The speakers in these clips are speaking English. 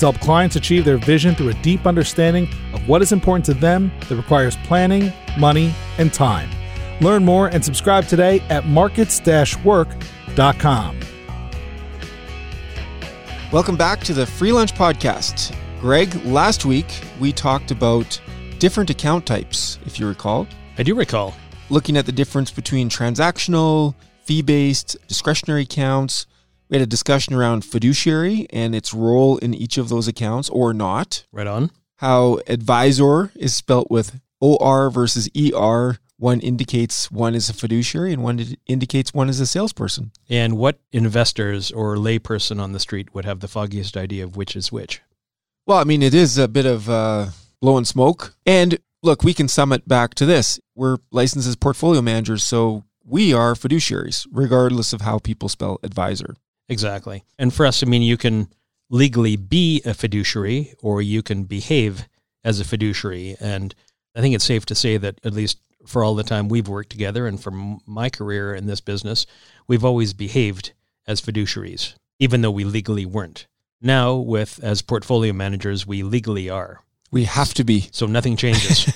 to help clients achieve their vision through a deep understanding of what is important to them that requires planning, money, and time. Learn more and subscribe today at markets work.com. Welcome back to the Free Lunch Podcast. Greg, last week we talked about different account types, if you recall. I do recall. Looking at the difference between transactional, fee based, discretionary accounts. We had a discussion around fiduciary and its role in each of those accounts or not. Right on. How advisor is spelt with OR versus ER one indicates one is a fiduciary and one indicates one is a salesperson. And what investors or layperson on the street would have the foggiest idea of which is which? Well, I mean, it is a bit of uh, blowing smoke. And look, we can sum it back to this we're licensed as portfolio managers, so we are fiduciaries, regardless of how people spell advisor. Exactly. And for us, I mean, you can legally be a fiduciary or you can behave as a fiduciary. And I think it's safe to say that at least for all the time we've worked together and from my career in this business, we've always behaved as fiduciaries, even though we legally weren't. Now, with as portfolio managers, we legally are. We have to be. So nothing changes.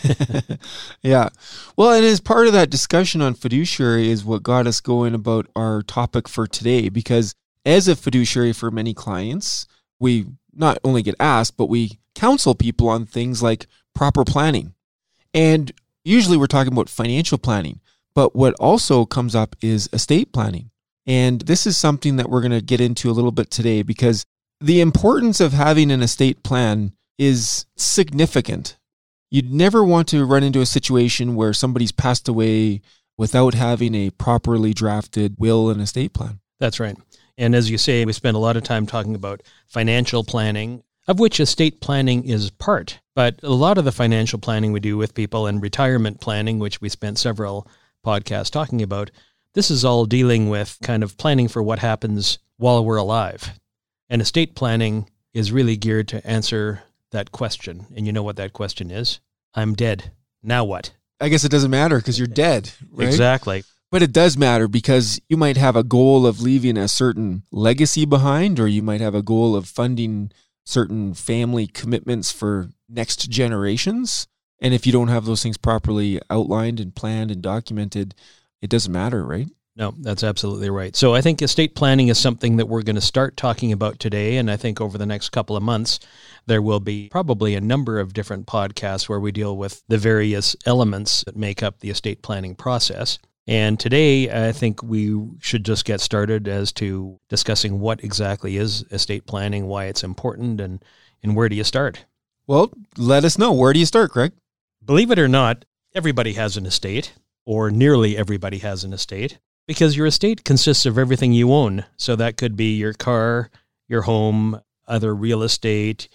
yeah. Well, and as part of that discussion on fiduciary is what got us going about our topic for today. Because as a fiduciary for many clients, we not only get asked, but we counsel people on things like proper planning. And usually we're talking about financial planning, but what also comes up is estate planning. And this is something that we're going to get into a little bit today because the importance of having an estate plan is significant. You'd never want to run into a situation where somebody's passed away without having a properly drafted will and estate plan. That's right. And as you say, we spend a lot of time talking about financial planning, of which estate planning is part. But a lot of the financial planning we do with people and retirement planning, which we spent several podcasts talking about, this is all dealing with kind of planning for what happens while we're alive. And estate planning is really geared to answer that question. And you know what that question is? I'm dead. Now what? I guess it doesn't matter because you're dead. Right? Exactly. But it does matter because you might have a goal of leaving a certain legacy behind, or you might have a goal of funding certain family commitments for next generations. And if you don't have those things properly outlined and planned and documented, it doesn't matter, right? No, that's absolutely right. So I think estate planning is something that we're going to start talking about today. And I think over the next couple of months, there will be probably a number of different podcasts where we deal with the various elements that make up the estate planning process. And today, I think we should just get started as to discussing what exactly is estate planning, why it's important, and, and where do you start? Well, let us know. Where do you start, Greg? Believe it or not, everybody has an estate, or nearly everybody has an estate, because your estate consists of everything you own. So that could be your car, your home, other real estate,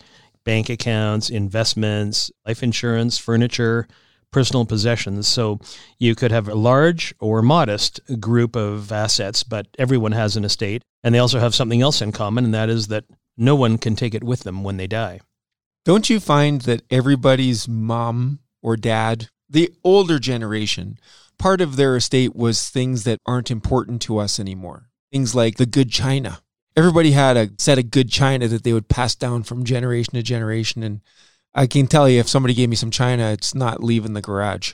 bank accounts, investments, life insurance, furniture personal possessions. So you could have a large or modest group of assets, but everyone has an estate. And they also have something else in common, and that is that no one can take it with them when they die. Don't you find that everybody's mom or dad, the older generation, part of their estate was things that aren't important to us anymore? Things like the good china. Everybody had a set of good china that they would pass down from generation to generation. And I can tell you if somebody gave me some china, it's not leaving the garage.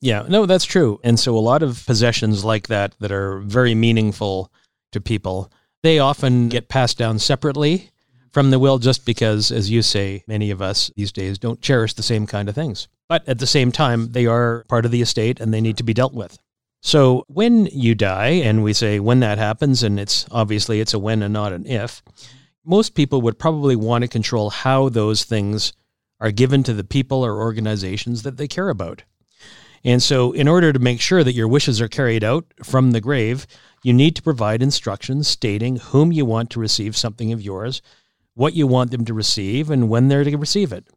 Yeah, no, that's true. And so a lot of possessions like that that are very meaningful to people, they often get passed down separately from the will just because, as you say, many of us these days don't cherish the same kind of things. But at the same time, they are part of the estate and they need to be dealt with. So when you die, and we say when that happens, and it's obviously it's a when and not an if, most people would probably want to control how those things are given to the people or organizations that they care about. And so, in order to make sure that your wishes are carried out from the grave, you need to provide instructions stating whom you want to receive something of yours, what you want them to receive, and when they're to receive it.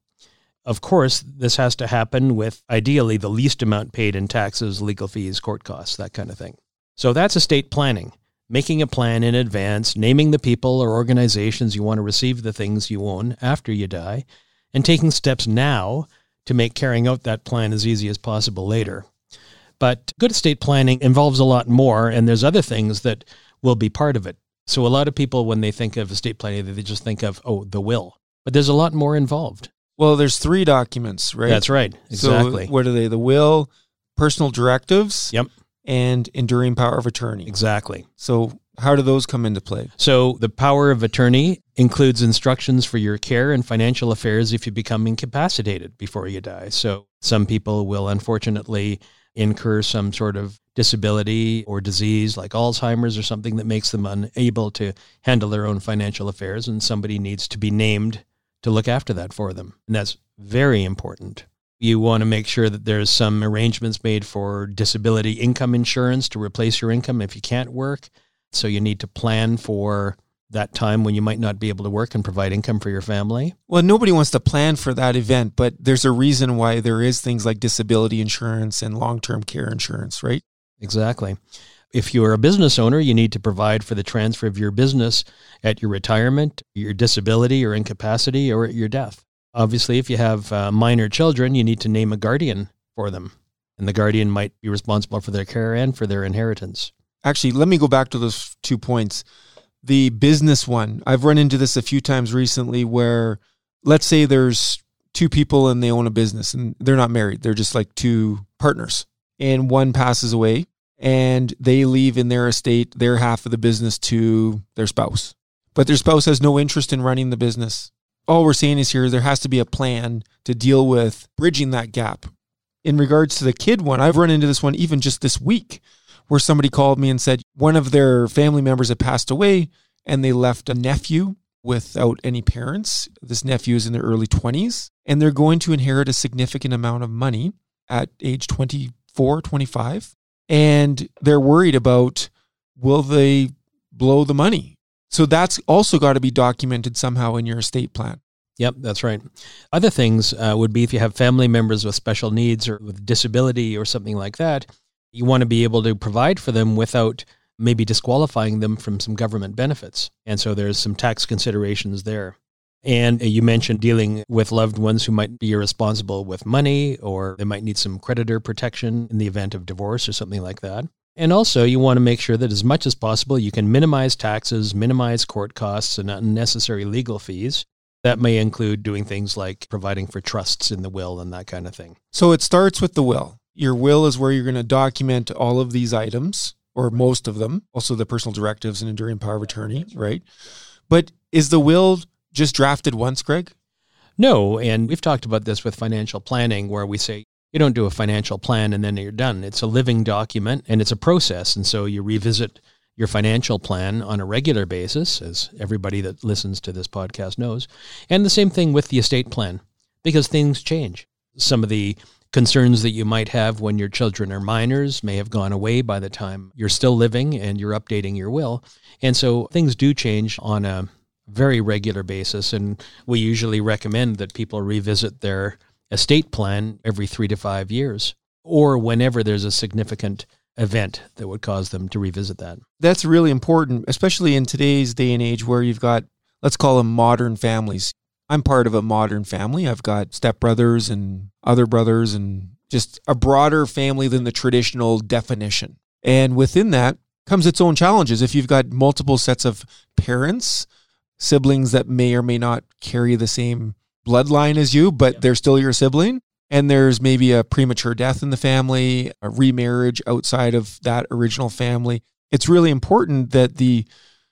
Of course, this has to happen with ideally the least amount paid in taxes, legal fees, court costs, that kind of thing. So that's estate planning, making a plan in advance, naming the people or organizations you want to receive the things you own after you die, and taking steps now to make carrying out that plan as easy as possible later. But good estate planning involves a lot more, and there's other things that will be part of it. So a lot of people, when they think of estate planning, they just think of, oh, the will. But there's a lot more involved. Well, there's three documents, right? That's right. Exactly. So what are they? The will, personal directives, Yep. and enduring power of attorney. Exactly. So how do those come into play? So the power of attorney includes instructions for your care and financial affairs if you become incapacitated before you die. So some people will unfortunately incur some sort of disability or disease like Alzheimer's or something that makes them unable to handle their own financial affairs and somebody needs to be named to look after that for them. And that's very important. You want to make sure that there's some arrangements made for disability income insurance to replace your income if you can't work. So you need to plan for that time when you might not be able to work and provide income for your family. Well, nobody wants to plan for that event, but there's a reason why there is things like disability insurance and long-term care insurance, right? Exactly. If you're a business owner, you need to provide for the transfer of your business at your retirement, your disability or incapacity, or at your death. Obviously, if you have uh, minor children, you need to name a guardian for them. And the guardian might be responsible for their care and for their inheritance. Actually, let me go back to those two points. The business one, I've run into this a few times recently where let's say there's two people and they own a business and they're not married, they're just like two partners. And one passes away and they leave in their estate their half of the business to their spouse. But their spouse has no interest in running the business. All we're saying is here there has to be a plan to deal with bridging that gap. In regards to the kid one, I've run into this one even just this week where somebody called me and said one of their family members had passed away and they left a nephew without any parents. This nephew is in their early 20s and they're going to inherit a significant amount of money at age 24, 25 and they're worried about will they blow the money. So that's also got to be documented somehow in your estate plan. Yep, that's right. Other things uh, would be if you have family members with special needs or with disability or something like that, you want to be able to provide for them without maybe disqualifying them from some government benefits. And so there's some tax considerations there. And uh, you mentioned dealing with loved ones who might be irresponsible with money or they might need some creditor protection in the event of divorce or something like that. And also, you want to make sure that as much as possible, you can minimize taxes, minimize court costs, and unnecessary legal fees. That may include doing things like providing for trusts in the will and that kind of thing. So it starts with the will. Your will is where you're going to document all of these items, or most of them, also the personal directives and enduring power of attorney, right? But is the will just drafted once, Greg? No, and we've talked about this with financial planning where we say you don't do a financial plan and then you're done. It's a living document and it's a process. And so you revisit your financial plan on a regular basis, as everybody that listens to this podcast knows. And the same thing with the estate plan, because things change. Some of the concerns that you might have when your children are minors may have gone away by the time you're still living and you're updating your will. And so things do change on a very regular basis. And we usually recommend that people revisit their estate plan every three to five years or whenever there's a significant event that would cause them to revisit that. That's really important, especially in today's day and age where you've got, let's call them modern families. I'm part of a modern family. I've got stepbrothers and other brothers and just a broader family than the traditional definition. And within that comes its own challenges. If you've got multiple sets of parents, siblings that may or may not carry the same bloodline as you, but they're still your sibling. And there's maybe a premature death in the family, a remarriage outside of that original family. It's really important that the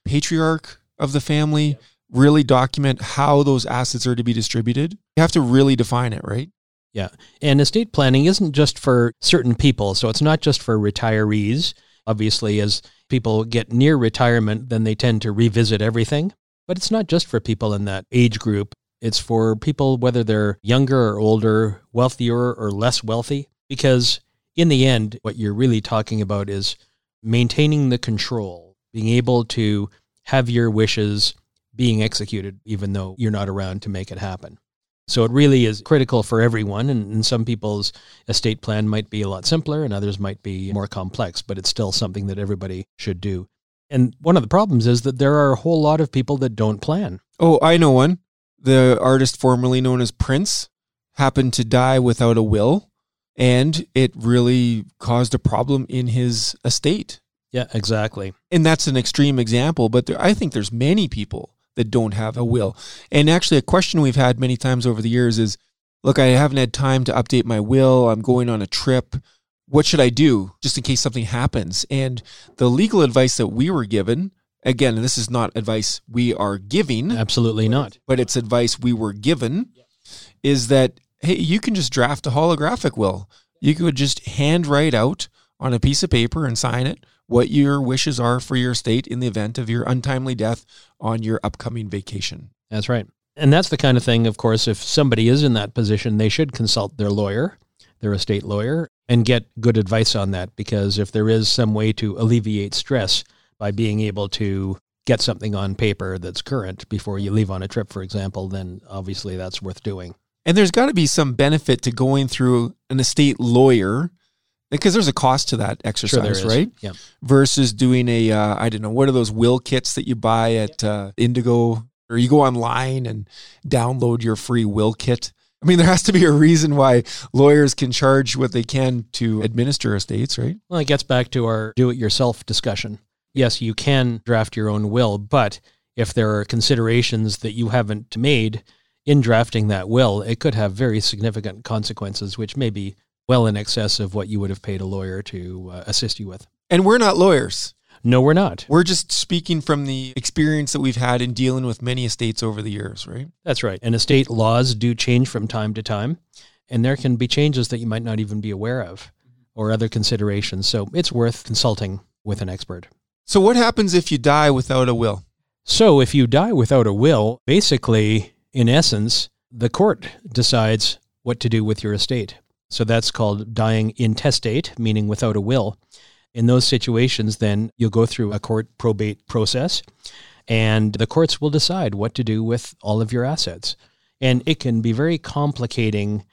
patriarch of the family really document how those assets are to be distributed. You have to really define it, right? Yeah. And estate planning isn't just for certain people. So it's not just for retirees. Obviously, as people get near retirement, then they tend to revisit everything. But it's not just for people in that age group. It's for people, whether they're younger or older, wealthier or less wealthy, because in the end, what you're really talking about is maintaining the control, being able to have your wishes being executed, even though you're not around to make it happen. So it really is critical for everyone. And, and some people's estate plan might be a lot simpler and others might be more complex, but it's still something that everybody should do. And one of the problems is that there are a whole lot of people that don't plan. Oh, I know one. The artist formerly known as Prince happened to die without a will, and it really caused a problem in his estate. Yeah, exactly. And that's an extreme example, but there, I think there's many people that don't have a will. And actually, a question we've had many times over the years is look, I haven't had time to update my will. I'm going on a trip. What should I do just in case something happens? And the legal advice that we were given, again, this is not advice we are giving. Absolutely not. But it's advice we were given is that, hey, you can just draft a holographic will. You could just handwrite out on a piece of paper and sign it what your wishes are for your estate in the event of your untimely death on your upcoming vacation. That's right. And that's the kind of thing, of course, if somebody is in that position, they should consult their lawyer, their estate lawyer, and get good advice on that. Because if there is some way to alleviate stress by being able to get something on paper that's current before you leave on a trip, for example, then obviously that's worth doing. And there's got to be some benefit to going through an estate lawyer because there's a cost to that exercise, sure right? Yeah. Versus doing a, uh, I don't know, what are those will kits that you buy at uh, Indigo, or you go online and download your free will kit. I mean, there has to be a reason why lawyers can charge what they can to administer estates, right? Well, it gets back to our do-it-yourself discussion. Yes, you can draft your own will, but if there are considerations that you haven't made in drafting that will, it could have very significant consequences, which may be well in excess of what you would have paid a lawyer to uh, assist you with. And we're not lawyers. No, we're not. We're just speaking from the experience that we've had in dealing with many estates over the years, right? That's right. And estate laws do change from time to time, and there can be changes that you might not even be aware of or other considerations. So it's worth consulting with an expert. So, what happens if you die without a will? So, if you die without a will, basically, in essence, the court decides what to do with your estate. So that's called dying intestate, meaning without a will. In those situations, then you'll go through a court probate process, and the courts will decide what to do with all of your assets. And it can be very complicating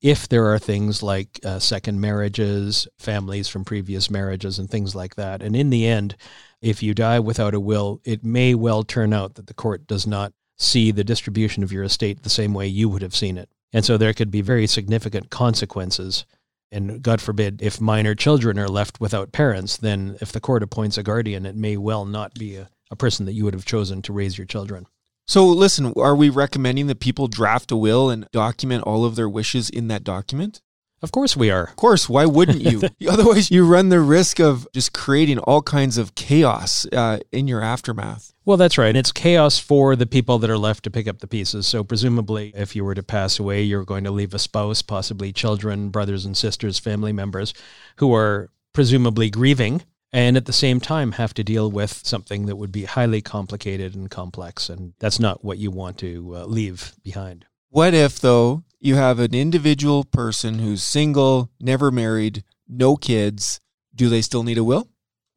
if there are things like uh, second marriages, families from previous marriages, and things like that. And in the end, if you die without a will, it may well turn out that the court does not see the distribution of your estate the same way you would have seen it. And so there could be very significant consequences. And God forbid, if minor children are left without parents, then if the court appoints a guardian, it may well not be a, a person that you would have chosen to raise your children. So, listen, are we recommending that people draft a will and document all of their wishes in that document? Of course we are. Of course. Why wouldn't you? Otherwise, you run the risk of just creating all kinds of chaos uh, in your aftermath. Well, that's right. And it's chaos for the people that are left to pick up the pieces. So, presumably, if you were to pass away, you're going to leave a spouse, possibly children, brothers and sisters, family members who are presumably grieving and at the same time have to deal with something that would be highly complicated and complex. And that's not what you want to uh, leave behind. What if, though, you have an individual person who's single, never married, no kids? Do they still need a will?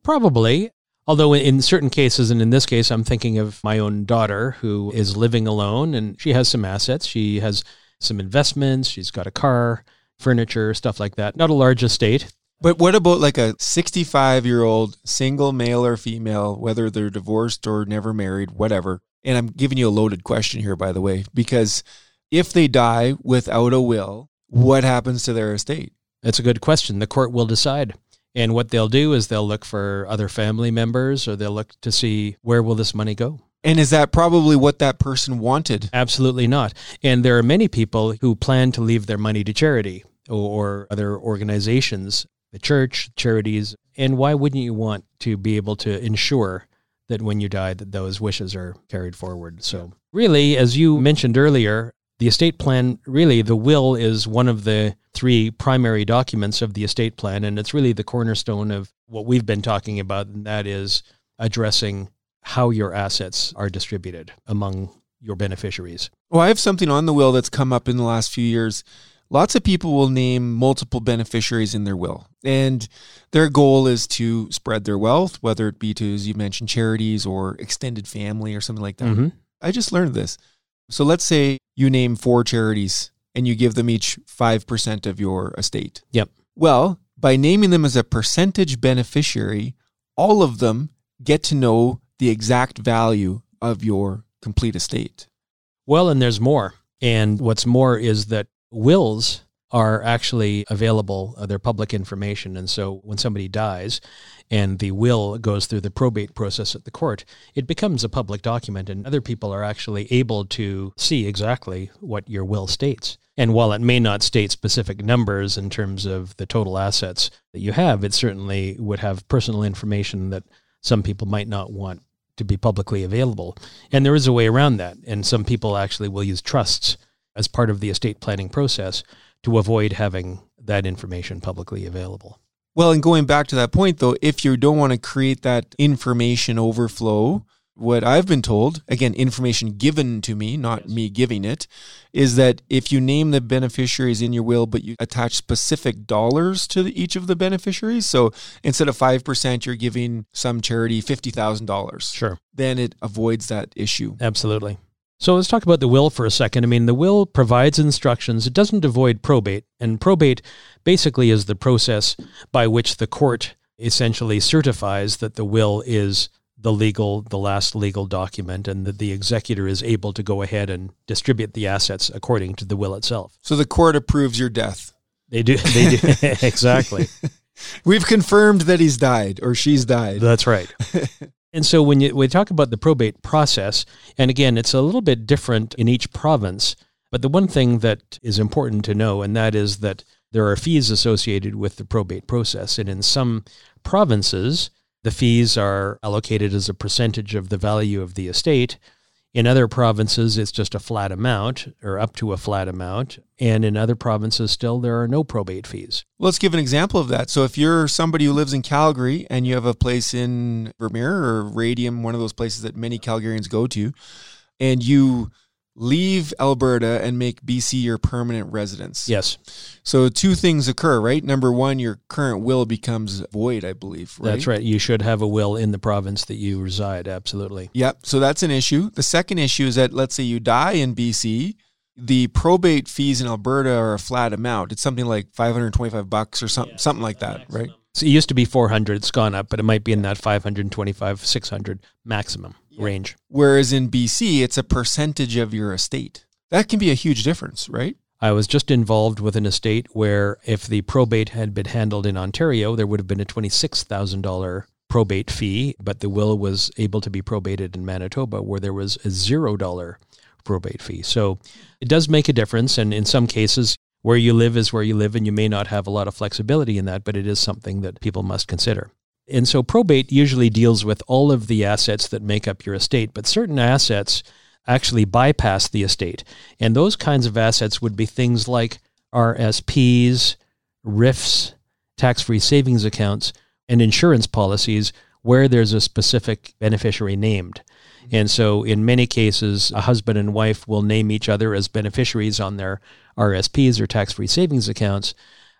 Probably. Although in certain cases, and in this case, I'm thinking of my own daughter who is living alone and she has some assets. She has some investments. She's got a car, furniture, stuff like that. Not a large estate. But what about like a 65 year old single male or female, whether they're divorced or never married, whatever? And I'm giving you a loaded question here, by the way, because if they die without a will, what happens to their estate? That's a good question. The court will decide. And what they'll do is they'll look for other family members or they'll look to see where will this money go. And is that probably what that person wanted? Absolutely not. And there are many people who plan to leave their money to charity or other organizations, the church, charities. And why wouldn't you want to be able to ensure that when you die that those wishes are carried forward? So really, as you mentioned earlier, the estate plan, really, the will is one of the three primary documents of the estate plan, and it's really the cornerstone of what we've been talking about, and that is addressing how your assets are distributed among your beneficiaries. Well, I have something on the will that's come up in the last few years. Lots of people will name multiple beneficiaries in their will, and their goal is to spread their wealth, whether it be to, as you mentioned, charities or extended family or something like that. Mm-hmm. I just learned this So let's say you name four charities and you give them each 5% of your estate. Yep. Well, by naming them as a percentage beneficiary, all of them get to know the exact value of your complete estate. Well, and there's more. And what's more is that wills are actually available. Uh, they're public information. And so when somebody dies and the will goes through the probate process at the court, it becomes a public document and other people are actually able to see exactly what your will states. And while it may not state specific numbers in terms of the total assets that you have, it certainly would have personal information that some people might not want to be publicly available. And there is a way around that. And some people actually will use trusts as part of the estate planning process to avoid having that information publicly available. Well, and going back to that point, though, if you don't want to create that information overflow, what I've been told, again, information given to me, not me giving it, is that if you name the beneficiaries in your will, but you attach specific dollars to the, each of the beneficiaries, so instead of 5%, you're giving some charity $50,000. Sure. Then it avoids that issue. Absolutely. So let's talk about the will for a second. I mean, the will provides instructions. It doesn't avoid probate. And probate basically is the process by which the court essentially certifies that the will is the legal, the last legal document, and that the executor is able to go ahead and distribute the assets according to the will itself. So the court approves your death. They do. They do. exactly. We've confirmed that he's died or she's died. That's right. And so when you, we talk about the probate process, and again, it's a little bit different in each province, but the one thing that is important to know, and that is that there are fees associated with the probate process. And in some provinces, the fees are allocated as a percentage of the value of the estate. In other provinces, it's just a flat amount or up to a flat amount. And in other provinces, still, there are no probate fees. Let's give an example of that. So, if you're somebody who lives in Calgary and you have a place in Invermere or Radium, one of those places that many Calgarians go to, and you leave Alberta and make BC your permanent residence. Yes. So two things occur, right? Number one, your current will becomes void, I believe. Right? That's right. You should have a will in the province that you reside. Absolutely. Yep. So that's an issue. The second issue is that let's say you die in BC, the probate fees in Alberta are a flat amount. It's something like 525 bucks or something, yeah, something like that, maximum. right? So it used to be 400. It's gone up, but it might be in that 525, 600 maximum yeah. range. Whereas in BC, it's a percentage of your estate. That can be a huge difference, right? I was just involved with an estate where if the probate had been handled in Ontario, there would have been a $26,000 probate fee, but the will was able to be probated in Manitoba where there was a $0 probate fee. So it does make a difference. And in some cases, where you live is where you live, and you may not have a lot of flexibility in that, but it is something that people must consider. And so probate usually deals with all of the assets that make up your estate, but certain assets actually bypass the estate. And those kinds of assets would be things like RSPs, RRIFs, tax free savings accounts, and insurance policies where there's a specific beneficiary named. And so, in many cases, a husband and wife will name each other as beneficiaries on their RSPs or tax free savings accounts.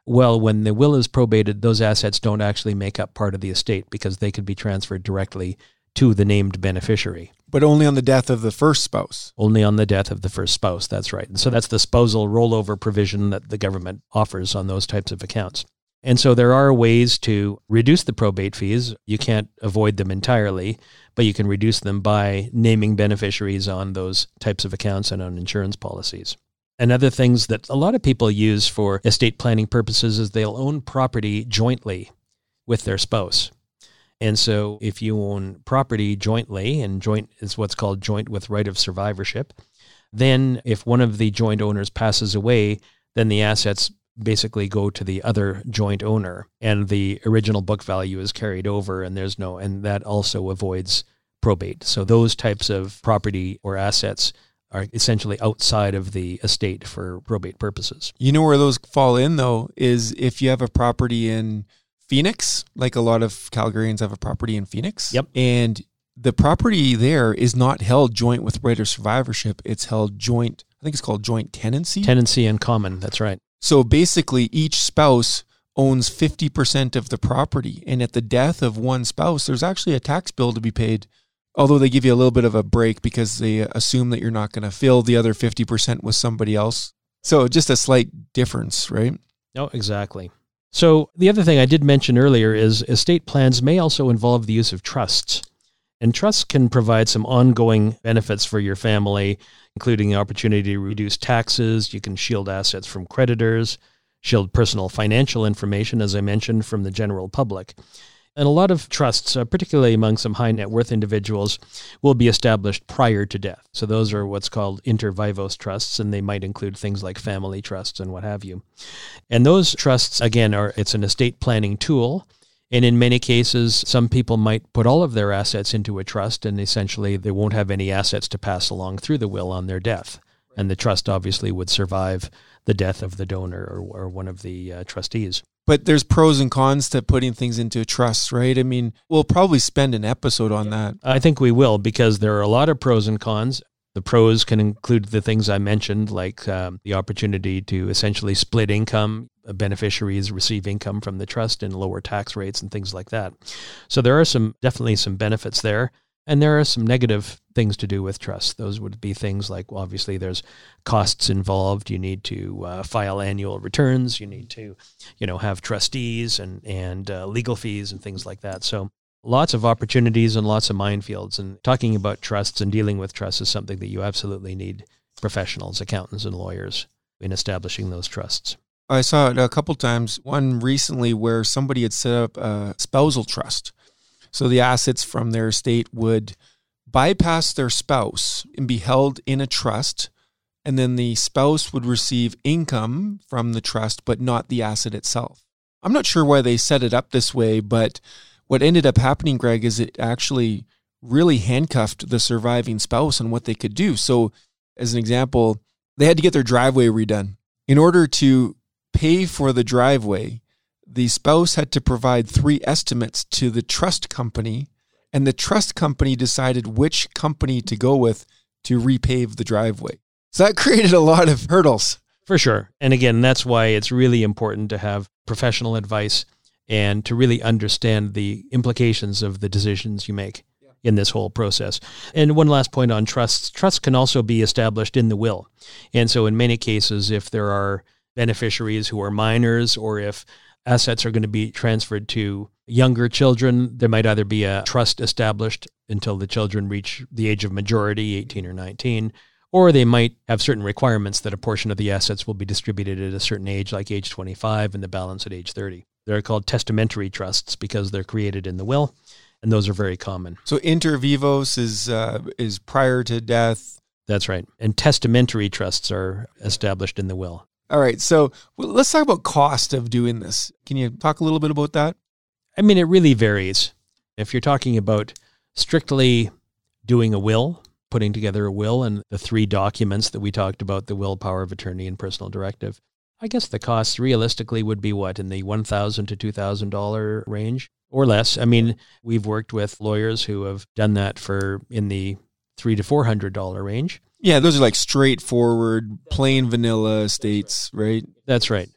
Well, when the will is probated, those assets don't actually make up part of the estate because they could be transferred directly to the named beneficiary. But only on the death of the first spouse. Only on the death of the first spouse. That's right. And so that's the spousal rollover provision that the government offers on those types of accounts. And so there are ways to reduce the probate fees. You can't avoid them entirely, but you can reduce them by naming beneficiaries on those types of accounts and on insurance policies. And other things that a lot of people use for estate planning purposes is they'll own property jointly with their spouse. And so if you own property jointly, and joint is what's called joint with right of survivorship, then if one of the joint owners passes away, then the assets basically go to the other joint owner and the original book value is carried over and there's no and that also avoids probate. So those types of property or assets are essentially outside of the estate for probate purposes. You know where those fall in though is if you have a property in Phoenix, like a lot of Calgarians have a property in Phoenix. Yep. And the property there is not held joint with right of survivorship. It's held joint, I think it's called joint tenancy. Tenancy in common, that's right. So basically each spouse owns 50% of the property and at the death of one spouse there's actually a tax bill to be paid Although they give you a little bit of a break because they assume that you're not going to fill the other 50% with somebody else. So just a slight difference, right? No, exactly. So the other thing I did mention earlier is estate plans may also involve the use of trusts. And trusts can provide some ongoing benefits for your family, including the opportunity to reduce taxes. You can shield assets from creditors, shield personal financial information, as I mentioned, from the general public. And a lot of trusts, uh, particularly among some high net worth individuals, will be established prior to death. So those are what's called inter vivos trusts, and they might include things like family trusts and what have you. And those trusts, again, are it's an estate planning tool. And in many cases, some people might put all of their assets into a trust, and essentially they won't have any assets to pass along through the will on their death. And the trust obviously would survive the death of the donor or, or one of the uh, trustees but there's pros and cons to putting things into a trust, right? I mean, we'll probably spend an episode on that. I think we will because there are a lot of pros and cons. The pros can include the things I mentioned, like um, the opportunity to essentially split income. Beneficiaries receive income from the trust and lower tax rates and things like that. So there are some definitely some benefits there. And there are some negative things to do with trust. Those would be things like, well, obviously, there's costs involved. You need to uh, file annual returns. You need to, you know, have trustees and and uh, legal fees and things like that. So lots of opportunities and lots of minefields. And talking about trusts and dealing with trusts is something that you absolutely need professionals, accountants, and lawyers in establishing those trusts. I saw it a couple times. One recently where somebody had set up a spousal trust so the assets from their estate would bypass their spouse and be held in a trust. And then the spouse would receive income from the trust, but not the asset itself. I'm not sure why they set it up this way, but what ended up happening, Greg, is it actually really handcuffed the surviving spouse on what they could do. So, as an example, they had to get their driveway redone. In order to pay for the driveway, the spouse had to provide three estimates to the trust company, and the trust company decided which company to go with to repave the driveway. So that created a lot of hurdles. For sure. And again, that's why it's really important to have professional advice and to really understand the implications of the decisions you make in this whole process. And one last point on trusts trusts can also be established in the will. And so, in many cases, if there are beneficiaries who are minors or if assets are going to be transferred to younger children. There might either be a trust established until the children reach the age of majority, 18 or 19, or they might have certain requirements that a portion of the assets will be distributed at a certain age, like age 25, and the balance at age 30. They're called testamentary trusts because they're created in the will, and those are very common. So inter vivos is uh, is prior to death. That's right, and testamentary trusts are established in the will. All right. So let's talk about cost of doing this. Can you talk a little bit about that? I mean, it really varies. If you're talking about strictly doing a will, putting together a will and the three documents that we talked about the will, power of attorney, and personal directive I guess the costs realistically would be what in the one thousand to two thousand dollar range or less. I mean, we've worked with lawyers who have done that for in the three to four hundred dollar range. Yeah, those are like straightforward, plain vanilla estates, right? That's right.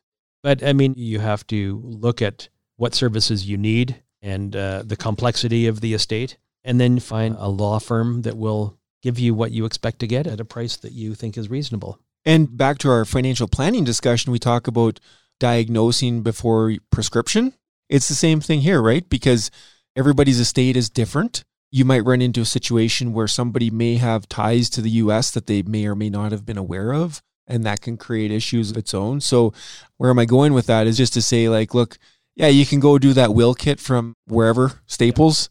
But I mean, you have to look at what services you need and uh, the complexity of the estate, and then find a law firm that will give you what you expect to get at a price that you think is reasonable. And back to our financial planning discussion, we talk about diagnosing before prescription. It's the same thing here, right? Because everybody's estate is different you might run into a situation where somebody may have ties to the US that they may or may not have been aware of. And that can create issues of its own. So, where am I going with that is just to say, like, look, yeah, you can go do that will kit from wherever, Staples.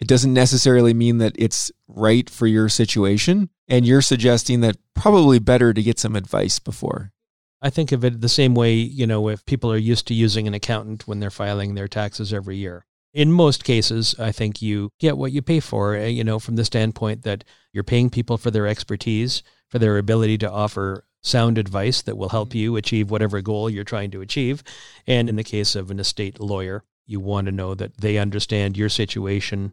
It doesn't necessarily mean that it's right for your situation. And you're suggesting that probably better to get some advice before. I think of it the same way, you know, if people are used to using an accountant when they're filing their taxes every year in most cases, I think you get what you pay for, eh, you know, from the standpoint that you're paying people for their expertise, for their ability to offer sound advice that will help mm-hmm. you achieve whatever goal you're trying to achieve. And in the case of an estate lawyer, you want to know that they understand your situation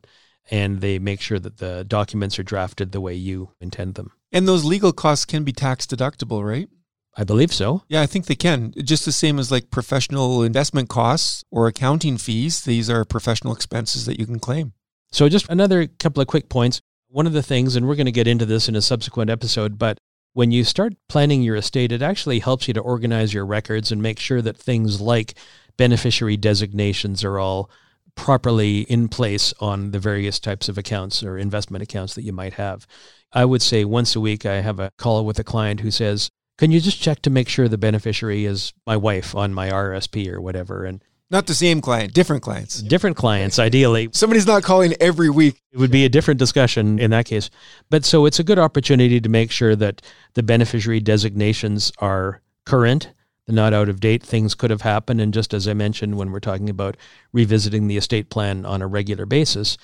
and they make sure that the documents are drafted the way you intend them. And those legal costs can be tax deductible, right? I believe so. Yeah, I think they can. Just the same as like professional investment costs or accounting fees. These are professional expenses that you can claim. So, just another couple of quick points. One of the things, and we're going to get into this in a subsequent episode, but when you start planning your estate, it actually helps you to organize your records and make sure that things like beneficiary designations are all properly in place on the various types of accounts or investment accounts that you might have. I would say once a week, I have a call with a client who says, Can you just check to make sure the beneficiary is my wife on my RSP or whatever? And not the same client, different clients. Different clients, ideally. Somebody's not calling every week. It would be a different discussion in that case. But so it's a good opportunity to make sure that the beneficiary designations are current, they're not out of date. Things could have happened. And just as I mentioned, when we're talking about revisiting the estate plan on a regular basis,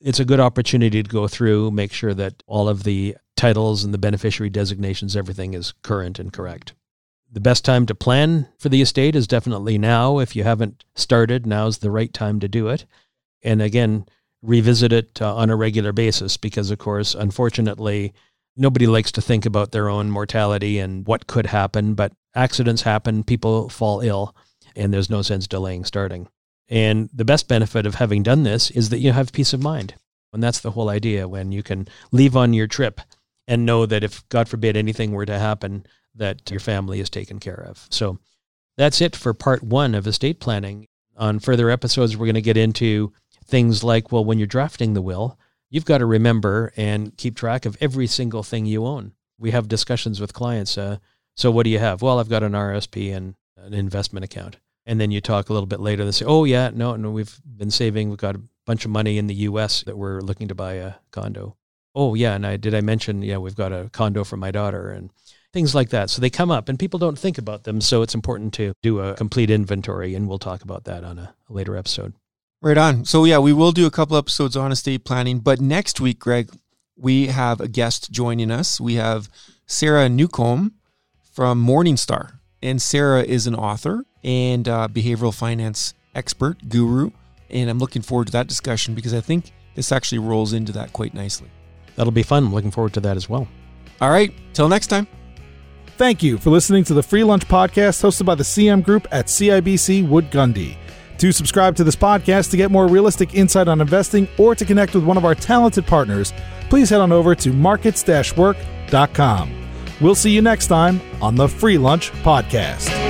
it's a good opportunity to go through, make sure that all of the titles and the beneficiary designations, everything is current and correct the best time to plan for the estate is definitely now. If you haven't started, now's the right time to do it. And again, revisit it uh, on a regular basis because, of course, unfortunately, nobody likes to think about their own mortality and what could happen, but accidents happen, people fall ill, and there's no sense delaying starting. And the best benefit of having done this is that you have peace of mind. And that's the whole idea when you can leave on your trip and know that if, God forbid, anything were to happen, that your family is taken care of. So that's it for part one of estate planning. On further episodes, we're going to get into things like well, when you're drafting the will, you've got to remember and keep track of every single thing you own. We have discussions with clients. Uh, so, what do you have? Well, I've got an RSP and an investment account. And then you talk a little bit later and say, oh, yeah, no, no, we've been saving. We've got a bunch of money in the US that we're looking to buy a condo. Oh, yeah. And I did I mention, yeah, we've got a condo for my daughter. And things like that. So they come up and people don't think about them. So it's important to do a complete inventory. And we'll talk about that on a, a later episode. Right on. So, yeah, we will do a couple episodes on estate planning. But next week, Greg, we have a guest joining us. We have Sarah Newcomb from Morningstar. And Sarah is an author and behavioral finance expert, guru. And I'm looking forward to that discussion because I think this actually rolls into that quite nicely. That'll be fun. I'm looking forward to that as well. All right. Till next time. Thank you for listening to the Free Lunch Podcast hosted by the CM Group at CIBC Wood Gundy. To subscribe to this podcast to get more realistic insight on investing or to connect with one of our talented partners, please head on over to markets work.com. We'll see you next time on the Free Lunch Podcast.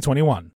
2021.